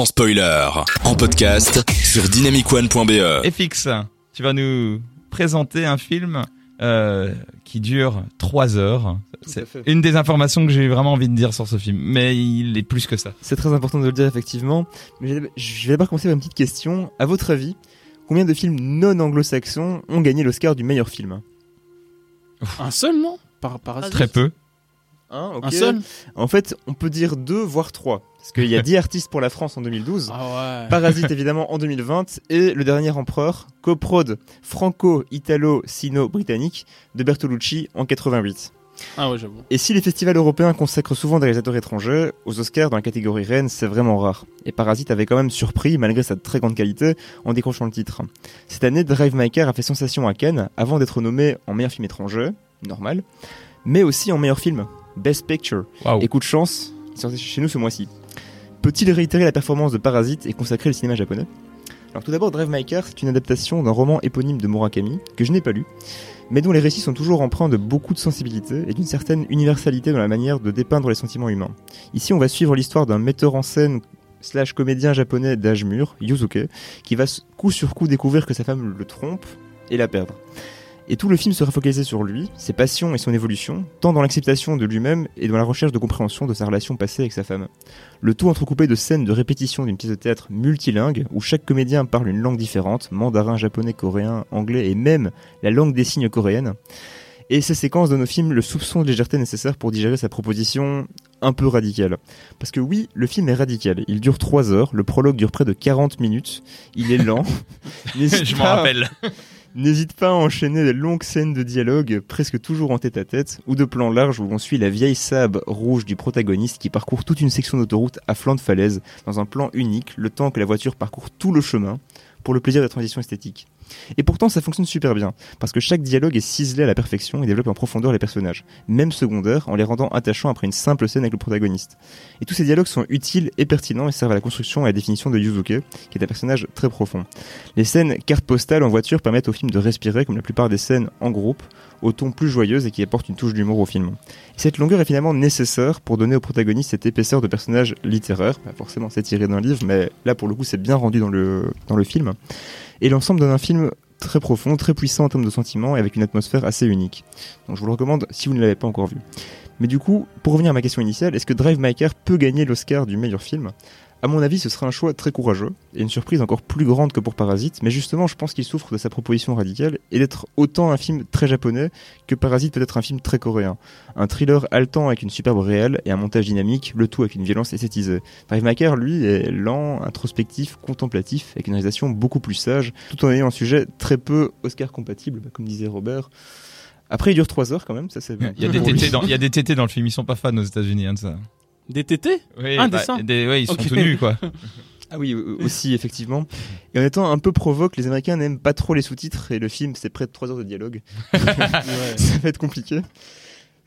sans spoiler, en podcast sur dynamicone.be. FX, tu vas nous présenter un film euh, qui dure 3 heures. C'est une des informations que j'ai vraiment envie de dire sur ce film, mais il est plus que ça. C'est très important de le dire effectivement. Mais je vais d'abord commencer par une petite question. À votre avis, combien de films non anglo-saxons ont gagné l'Oscar du meilleur film? Un seul, non? Par, Très peu. Un seul En fait, on peut dire deux, voire trois. Parce qu'il y a 10 artistes pour la France en 2012, ah Parasite évidemment en 2020, et Le Dernier Empereur, coprode franco-italo-sino-britannique de Bertolucci en 88. Ah ouais, j'avoue. Et si les festivals européens consacrent souvent des réalisateurs étrangers, aux Oscars dans la catégorie reine, c'est vraiment rare. Et Parasite avait quand même surpris, malgré sa très grande qualité, en décrochant le titre. Cette année, Drive My Car a fait sensation à Cannes, avant d'être nommé en meilleur film étranger, normal, mais aussi en meilleur film, Best Picture. Wow. Et coup de chance, chez nous ce mois-ci. Peut-il réitérer la performance de Parasite et consacrer le cinéma japonais? Alors tout d'abord, Drive My Car, c'est une adaptation d'un roman éponyme de Murakami, que je n'ai pas lu, mais dont les récits sont toujours empreints de beaucoup de sensibilité et d'une certaine universalité dans la manière de dépeindre les sentiments humains. Ici, on va suivre l'histoire d'un metteur en scène slash comédien japonais d'âge mûr, Yuzuke, qui va coup sur coup découvrir que sa femme le trompe et la perdre. Et tout le film sera focalisé sur lui, ses passions et son évolution, tant dans l'acceptation de lui-même et dans la recherche de compréhension de sa relation passée avec sa femme. Le tout entrecoupé de scènes de répétition d'une pièce de théâtre multilingue, où chaque comédien parle une langue différente, mandarin, japonais, coréen, anglais et même la langue des signes coréenne. Et ces séquences donnent au film le soupçon de légèreté nécessaire pour digérer sa proposition un peu radicale. Parce que oui, le film est radical. Il dure 3 heures, le prologue dure près de 40 minutes, il est lent. Je m'en rappelle. N'hésite pas à enchaîner des longues scènes de dialogue, presque toujours en tête à tête, ou de plans larges où l'on suit la vieille sable rouge du protagoniste qui parcourt toute une section d'autoroute à flanc de falaise, dans un plan unique, le temps que la voiture parcourt tout le chemin, pour le plaisir de la transition esthétique. Et pourtant, ça fonctionne super bien, parce que chaque dialogue est ciselé à la perfection et développe en profondeur les personnages, même secondaires, en les rendant attachants après une simple scène avec le protagoniste. Et tous ces dialogues sont utiles et pertinents et servent à la construction et à la définition de Yuzuke, qui est un personnage très profond. Les scènes carte postale en voiture permettent au film de respirer, comme la plupart des scènes en groupe, au ton plus joyeuse et qui apporte une touche d'humour au film. Et cette longueur est finalement nécessaire pour donner au protagoniste cette épaisseur de personnage littéraire. Pas forcément c'est tiré d'un livre, mais là pour le coup c'est bien rendu dans le, dans le film et l'ensemble donne un film très profond, très puissant en termes de sentiments et avec une atmosphère assez unique. Donc je vous le recommande si vous ne l'avez pas encore vu. Mais du coup, pour revenir à ma question initiale, est-ce que Drive My peut gagner l'Oscar du meilleur film? À mon avis, ce serait un choix très courageux et une surprise encore plus grande que pour Parasite, mais justement, je pense qu'il souffre de sa proposition radicale et d'être autant un film très japonais que Parasite peut être un film très coréen. Un thriller haletant avec une superbe réelle et un montage dynamique, le tout avec une violence esthétisée. Drive Maker, lui, est lent, introspectif, contemplatif, avec une réalisation beaucoup plus sage, tout en ayant un sujet très peu Oscar compatible, bah, comme disait Robert. Après, il dure 3 heures quand même, ça c'est dans, il y a des tétés dans le film, ils sont pas fans aux États-Unis hein, de ça. Des tétés Oui, Un bah, dessin des- ouais, ils sont tout nus quoi. Ah oui, euh, aussi, effectivement. Et en étant un peu provoque, les Américains n'aiment pas trop les sous-titres et le film, c'est près de 3 heures de dialogue. Ça va être compliqué.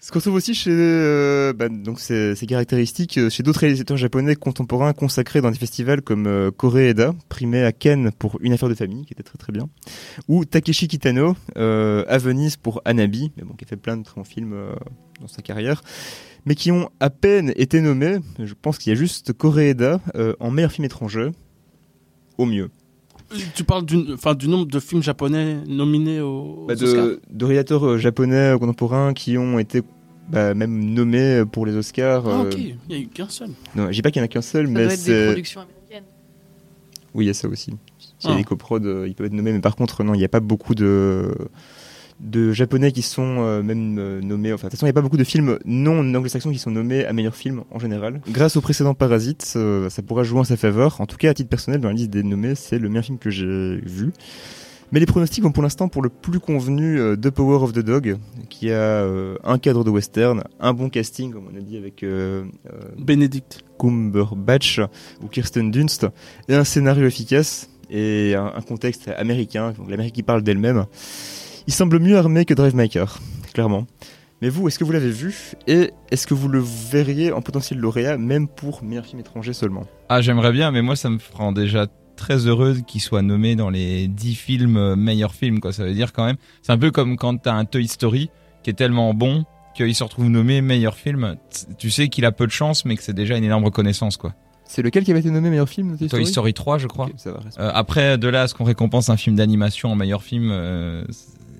Ce qu'on trouve aussi chez, euh, bah, donc c'est c'est caractéristique euh, chez d'autres réalisateurs japonais contemporains consacrés dans des festivals comme euh, Koreeda, primé à Ken pour Une affaire de famille, qui était très très bien, ou Takeshi Kitano euh, à Venise pour Anabi, mais bon, qui a fait plein de très bons films dans sa carrière, mais qui ont à peine été nommés. Je pense qu'il y a juste Koreeda en meilleur film étranger, au mieux. Tu parles du, enfin, du nombre de films japonais nominés aux, Bah, de, de réalisateurs japonais contemporains qui ont été bah, même nommés pour les Oscars. Ah, euh, ok, il n'y a eu qu'un seul. Non, j'ai pas qu'il y en a qu'un seul, Ça mais doit être des c'est. productions américaines. Oui, il y a ça aussi. S'il y a des coprods, euh, ils peuvent être nommés, mais par contre, non, il n'y a pas beaucoup de de japonais qui sont euh, même euh, nommés. Enfin, de toute façon, il n'y a pas beaucoup de films non anglo-saxons qui sont nommés à meilleur film en général. Grâce au précédent Parasite, euh, ça pourra jouer en sa faveur. En tout cas, à titre personnel, dans la liste des nommés, c'est le meilleur film que j'ai vu. Mais les pronostics vont pour l'instant pour le plus convenu euh, The Power of the Dog, qui a euh, un cadre de western, un bon casting, comme on a dit avec euh, euh, Bénédicte. Cumberbatch ou Kirsten Dunst, et un scénario efficace et un, un contexte américain, donc l'Amérique qui parle d'elle-même. Il semble mieux armé que Drive My Car, clairement. Mais vous, est-ce que vous l'avez vu et est-ce que vous le verriez en potentiel lauréat, même pour meilleur film étranger seulement? Ah, j'aimerais bien, mais moi, ça me rend déjà très heureux qu'il soit nommé dans les 10 films euh, meilleurs films, quoi. Ça veut dire quand même, c'est un peu comme quand t'as un Toy Story qui est tellement bon qu'il se retrouve nommé meilleur film. Tu sais qu'il a peu de chance, mais que c'est déjà une énorme reconnaissance, quoi. C'est lequel qui avait été nommé meilleur film Toy Story? 3, je crois. Ça va, Euh, après, de là à ce qu'on récompense un film d'animation en meilleur film, euh,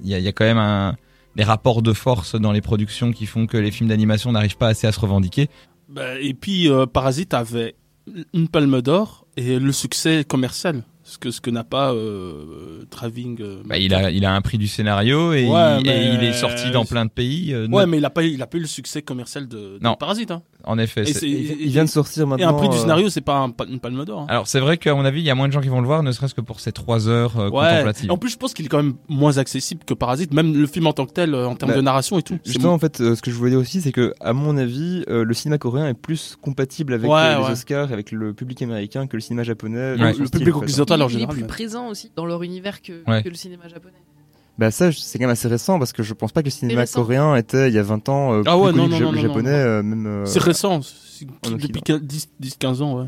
il y, a, il y a quand même un, des rapports de force dans les productions qui font que les films d'animation n'arrivent pas assez à se revendiquer. Bah, et puis, euh, Parasite avait une palme d'or et le succès commercial. Ce que, ce que n'a pas euh, Traving. euh, Bah, il, a, il a un prix du scénario et, Ouais, il, mais- et il est sorti dans plein de pays. euh, Ouais, mais il a pas, eu- il a pas eu le succès commercial de, de Non. Parasite. Hein. En effet. Et c'est- c'est- Il, vient de sortir Et maintenant. un prix du euh, scénario, c'est pas un une palme d'or. hein. Alors c'est vrai qu'à mon avis, il y a moins de gens qui vont le voir, ne serait-ce que pour ces trois heures euh, Ouais. contemplatives. En plus, je pense qu'il est quand même moins accessible que Parasite, même le film en tant que tel, euh, en termes Bah, de narration et tout. C'est Justement, en fait, euh, ce que je voulais dire aussi, c'est que, à mon avis, euh, le cinéma coréen est plus compatible avec Ouais, euh, les ouais. Oscars, avec le public américain que le cinéma japonais. Le, public occidental en il est général. plus présent aussi dans leur univers que, Ouais. que le cinéma japonais. Bah ça, c'est quand même assez récent parce que je pense pas que le cinéma récent. coréen était il y a 20 ans euh, Ah plus ouais, connu non, que non, le non, non, japonais, non. euh, même. euh, C'est récent, depuis Occident. 10-15 ans, ouais.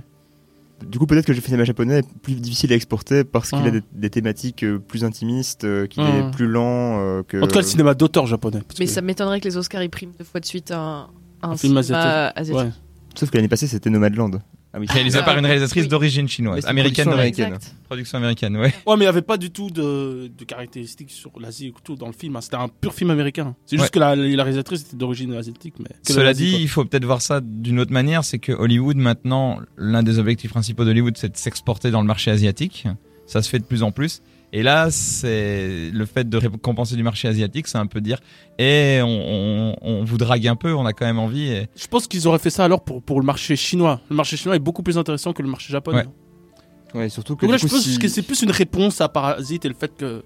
Du coup, peut-être que le cinéma japonais est plus difficile à exporter parce qu'il Ah. a des, des thématiques plus intimistes, euh, qu'il Ah. est plus lent euh, que. En tout cas, le cinéma d'auteur japonais. Mais que- ça m'étonnerait que les Oscars y priment deux fois de suite un, un, Un film cinéma asiatique. Ouais. Sauf que l'année passée, c'était Nomadland. Ah oui. Réalisé Ah, par une réalisatrice oui. d'origine chinoise, américaine production d'origine. américaine. Exact. Production américaine, ouais. Ouais, mais il n'y avait pas du tout de, de caractéristiques sur l'Asie et tout dans le film. hein. C'était un pur film américain. C'est juste Ouais. que la, la réalisatrice était d'origine asiatique. Mais Cela dit, quoi. il faut peut-être voir ça d'une autre manière, c'est que Hollywood maintenant, l'un des objectifs principaux d'Hollywood, c'est de s'exporter dans le marché asiatique. Ça se fait de plus en plus. Et là, c'est le fait de récompenser du marché asiatique, c'est un peu dire, et on, on, on vous drague un peu, on a quand même envie. Et... Je pense qu'ils auraient fait ça alors pour, pour le marché chinois. Le marché chinois est beaucoup plus intéressant que le marché japonais. Ouais. Ouais, surtout que. Donc là, du je coup, pense si- que c'est plus une réponse à Parasite et le fait que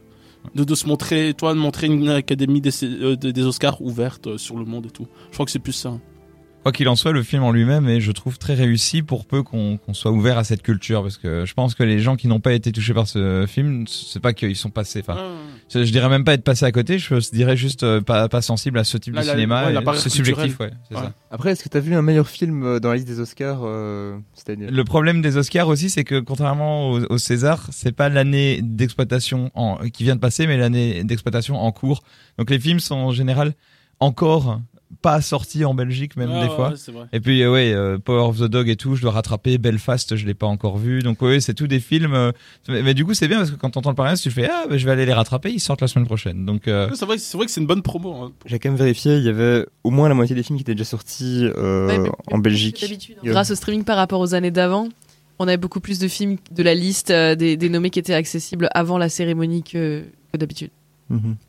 de, de se montrer, toi, de montrer une académie des, euh, des, des Oscars ouverte euh, sur le monde et tout. Je crois que c'est plus ça. Quoi qu'il en soit, le film en lui-même est, je trouve, très réussi pour peu qu'on qu'on soit ouvert à cette culture, parce que je pense que les gens qui n'ont pas été touchés par ce film, c'est pas qu'ils sont passés. Enfin, Ah. je, dirais même pas être passés à côté, je dirais juste euh, pas, pas sensible à ce type Là, de la- cinéma. ouais, c'est subjectif, ouais. c'est Ouais. ça. Après, est-ce que t'as vu un meilleur film euh, dans la liste des Oscars euh, cette année? Le problème des Oscars aussi, c'est que contrairement au, au César, c'est pas l'année d'exploitation en- qui vient de passer, mais l'année d'exploitation en cours. Donc les films sont en général encore pas sortis en Belgique, même Ouais, des ouais, fois. ouais. Et puis euh, ouais, euh, Power of the Dog et tout, je dois rattraper. Belfast, je l'ai pas encore vu. Donc ouais, c'est tout des films. euh, mais, mais du coup, c'est bien parce que quand t'entends le palmarès, tu fais ah, bah, je vais aller les rattraper. Ils sortent la semaine prochaine. Donc euh, C'est vrai, c'est vrai que c'est une bonne promo. hein. J'ai quand même vérifié, il y avait au moins la moitié des films qui étaient déjà sortis euh, Ouais, mais- en Belgique. Hein. Grâce au streaming par rapport aux années d'avant, on avait beaucoup plus de films de la liste euh, des, des nommés qui étaient accessibles avant la cérémonie que, que d'habitude. Mhm.